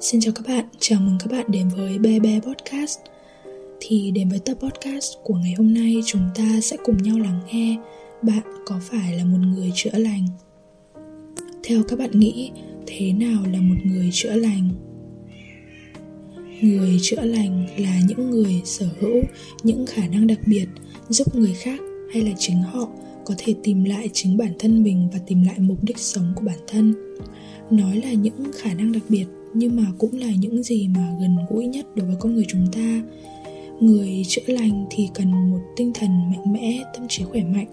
Xin chào các bạn, chào mừng các bạn đến với bebe Podcast Thì đến với tập podcast của ngày hôm nay chúng ta sẽ cùng nhau lắng nghe Bạn có phải là một người chữa lành? Theo các bạn nghĩ, thế nào là một người chữa lành? Người chữa lành là những người sở hữu những khả năng đặc biệt giúp người khác hay là chính họ có thể tìm lại chính bản thân mình và tìm lại mục đích sống của bản thân nói là những khả năng đặc biệt nhưng mà cũng là những gì mà gần gũi nhất đối với con người chúng ta. Người chữa lành thì cần một tinh thần mạnh mẽ, tâm trí khỏe mạnh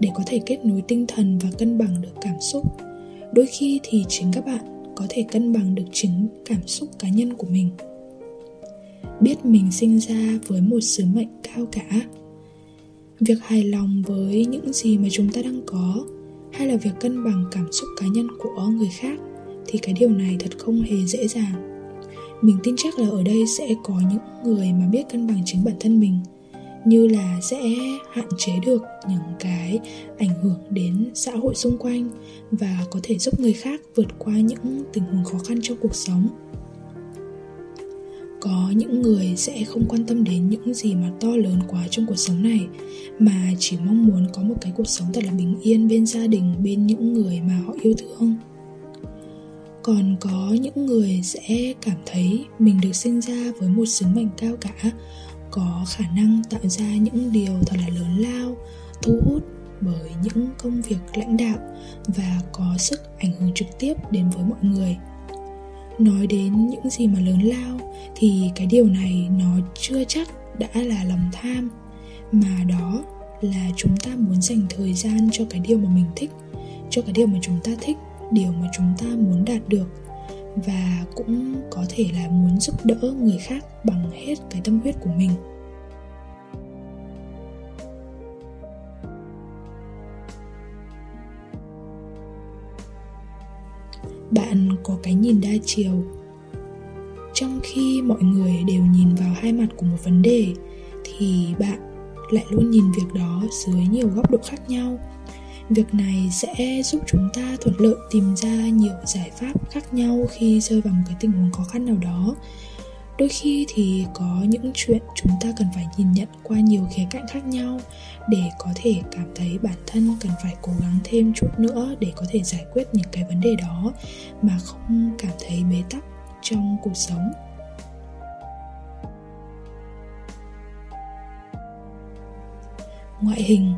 để có thể kết nối tinh thần và cân bằng được cảm xúc. Đôi khi thì chính các bạn có thể cân bằng được chính cảm xúc cá nhân của mình. Biết mình sinh ra với một sứ mệnh cao cả. Việc hài lòng với những gì mà chúng ta đang có, hay là việc cân bằng cảm xúc cá nhân của người khác thì cái điều này thật không hề dễ dàng. Mình tin chắc là ở đây sẽ có những người mà biết cân bằng chính bản thân mình, như là sẽ hạn chế được những cái ảnh hưởng đến xã hội xung quanh và có thể giúp người khác vượt qua những tình huống khó khăn trong cuộc sống. Có những người sẽ không quan tâm đến những gì mà to lớn quá trong cuộc sống này, mà chỉ mong muốn có một cái cuộc sống thật là bình yên bên gia đình, bên những người mà họ yêu thương còn có những người sẽ cảm thấy mình được sinh ra với một sứ mệnh cao cả. Có khả năng tạo ra những điều thật là lớn lao, thu hút bởi những công việc lãnh đạo và có sức ảnh hưởng trực tiếp đến với mọi người. Nói đến những gì mà lớn lao thì cái điều này nó chưa chắc đã là lòng tham, mà đó là chúng ta muốn dành thời gian cho cái điều mà mình thích, cho cái điều mà chúng ta thích điều mà chúng ta muốn đạt được và cũng có thể là muốn giúp đỡ người khác bằng hết cái tâm huyết của mình. Bạn có cái nhìn đa chiều. Trong khi mọi người đều nhìn vào hai mặt của một vấn đề, thì bạn lại luôn nhìn việc đó dưới nhiều góc độ khác nhau việc này sẽ giúp chúng ta thuận lợi tìm ra nhiều giải pháp khác nhau khi rơi vào một cái tình huống khó khăn nào đó. Đôi khi thì có những chuyện chúng ta cần phải nhìn nhận qua nhiều khía cạnh khác nhau để có thể cảm thấy bản thân cần phải cố gắng thêm chút nữa để có thể giải quyết những cái vấn đề đó mà không cảm thấy bế tắc trong cuộc sống. Ngoại hình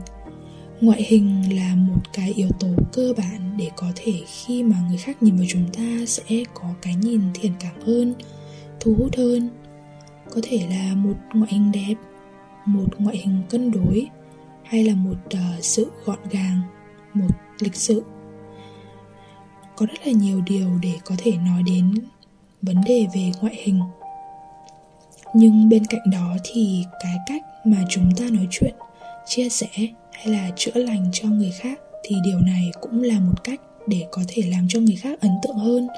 ngoại hình là một cái yếu tố cơ bản để có thể khi mà người khác nhìn vào chúng ta sẽ có cái nhìn thiện cảm hơn thu hút hơn. Có thể là một ngoại hình đẹp một ngoại hình cân đối hay là một uh, sự gọn gàng một lịch sự. Có rất là nhiều điều để có thể nói đến vấn đề về ngoại hình. Nhưng bên cạnh đó thì cái cách mà chúng ta nói chuyện chia sẻ hay là chữa lành cho người khác thì điều này cũng là một cách để có thể làm cho người khác ấn tượng hơn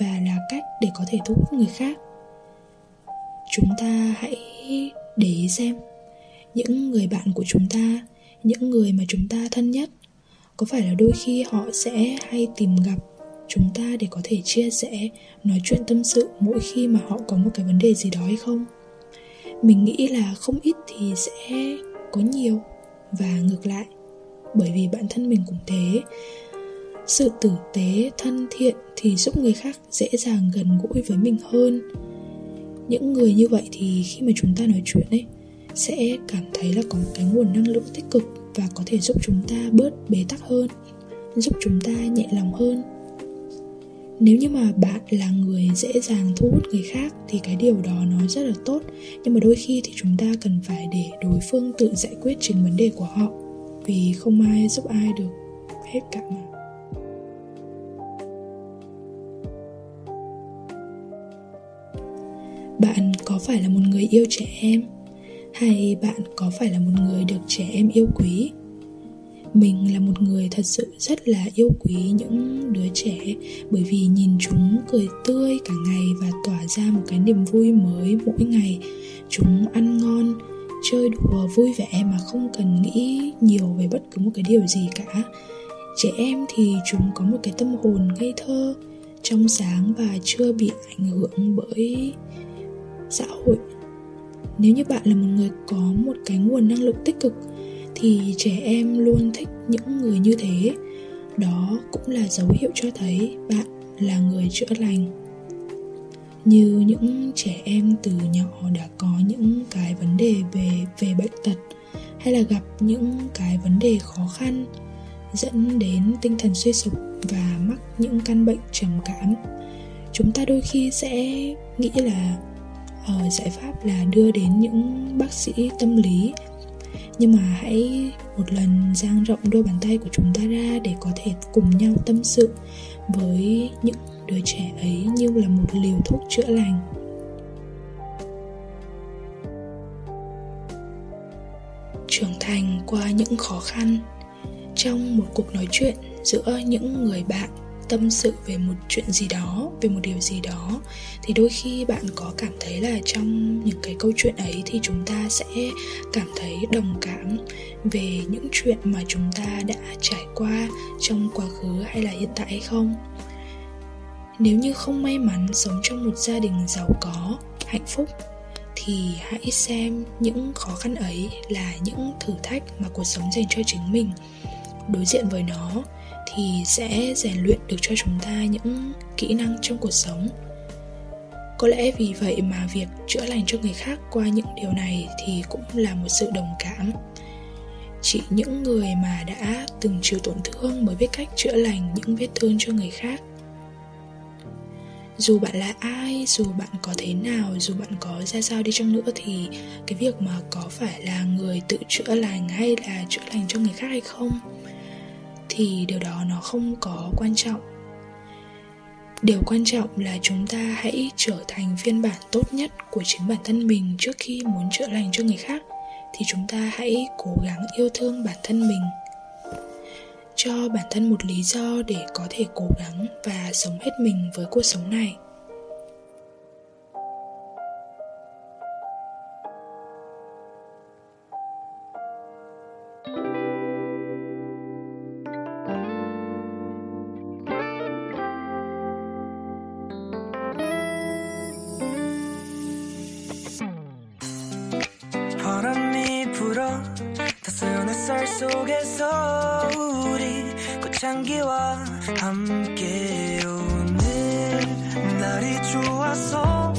và là cách để có thể thu hút người khác. Chúng ta hãy để ý xem, những người bạn của chúng ta, những người mà chúng ta thân nhất, có phải là đôi khi họ sẽ hay tìm gặp chúng ta để có thể chia sẻ, nói chuyện tâm sự mỗi khi mà họ có một cái vấn đề gì đó hay không? Mình nghĩ là không ít thì sẽ có nhiều và ngược lại, bởi vì bản thân mình cũng thế. Sự tử tế, thân thiện thì giúp người khác dễ dàng gần gũi với mình hơn. Những người như vậy thì khi mà chúng ta nói chuyện ấy, sẽ cảm thấy là có một cái nguồn năng lượng tích cực và có thể giúp chúng ta bớt bế tắc hơn, giúp chúng ta nhẹ lòng hơn nếu như mà bạn là người dễ dàng thu hút người khác thì cái điều đó nó rất là tốt. Nhưng mà đôi khi thì chúng ta cần phải để đối phương tự giải quyết chính vấn đề của họ. Vì không ai giúp ai được hết cả mà. Bạn có phải là một người yêu trẻ em? Hay bạn có phải là một người được trẻ em yêu quý? Mình là một người thật sự rất là yêu quý những đứa trẻ, bởi vì nhìn chúng cười tươi cả ngày và tỏa ra một cái niềm vui mới mỗi ngày. Chúng ăn ngon, chơi đùa vui vẻ mà không cần nghĩ nhiều về bất cứ một cái điều gì cả. Trẻ em thì chúng có một cái tâm hồn ngây thơ, trong sáng và chưa bị ảnh hưởng bởi xã hội. Nếu như bạn là một người có một cái nguồn năng lượng tích cực thì trẻ em luôn thích những người như thế. Đó cũng là dấu hiệu cho thấy bạn là người chữa lành. Như những trẻ em từ nhỏ đã có những cái vấn đề về về bệnh tật hay là gặp những cái vấn đề khó khăn dẫn đến tinh thần suy sụp và mắc những căn bệnh trầm cảm chúng ta đôi khi sẽ nghĩ là uh, giải pháp là đưa đến những bác sĩ tâm lý nhưng mà hãy một lần dang rộng đôi bàn tay của chúng ta ra để có thể cùng nhau tâm sự với những đứa trẻ ấy như là một liều thuốc chữa lành. Trưởng thành qua những khó khăn trong một cuộc nói chuyện giữa những người bạn tâm sự về một chuyện gì đó, về một điều gì đó, thì đôi khi bạn có cảm thấy là trong những cái câu chuyện ấy thì chúng ta sẽ cảm thấy đồng cảm về những chuyện mà chúng ta đã trải qua trong quá khứ hay là hiện tại hay không. Nếu như không may mắn sống trong một gia đình giàu có, hạnh phúc, thì hãy xem những khó khăn ấy là những thử thách mà cuộc sống dành cho chính mình. Đối diện với nó thì sẽ rèn luyện được cho chúng ta những kỹ năng trong cuộc sống. Có lẽ vì vậy mà việc chữa lành cho người khác qua những điều này thì cũng là một sự đồng cảm. Chỉ những người mà đã từng chịu tổn thương mới biết cách chữa lành những vết thương cho người khác. Dù bạn là ai, dù bạn có thế nào, dù bạn có ra sao đi chăng nữa thì cái việc mà có phải là người tự chữa lành hay là chữa lành cho người khác hay không thì điều đó nó không có quan trọng. Điều quan trọng là chúng ta hãy trở thành phiên bản tốt nhất của chính bản thân mình trước khi muốn chữa lành cho người khác, thì chúng ta hãy cố gắng yêu thương bản thân mình. Cho bản thân một lý do để có thể cố gắng và sống hết mình với cuộc sống này. 속에서 우리 꽃향기와 함께 오늘 날이 좋아서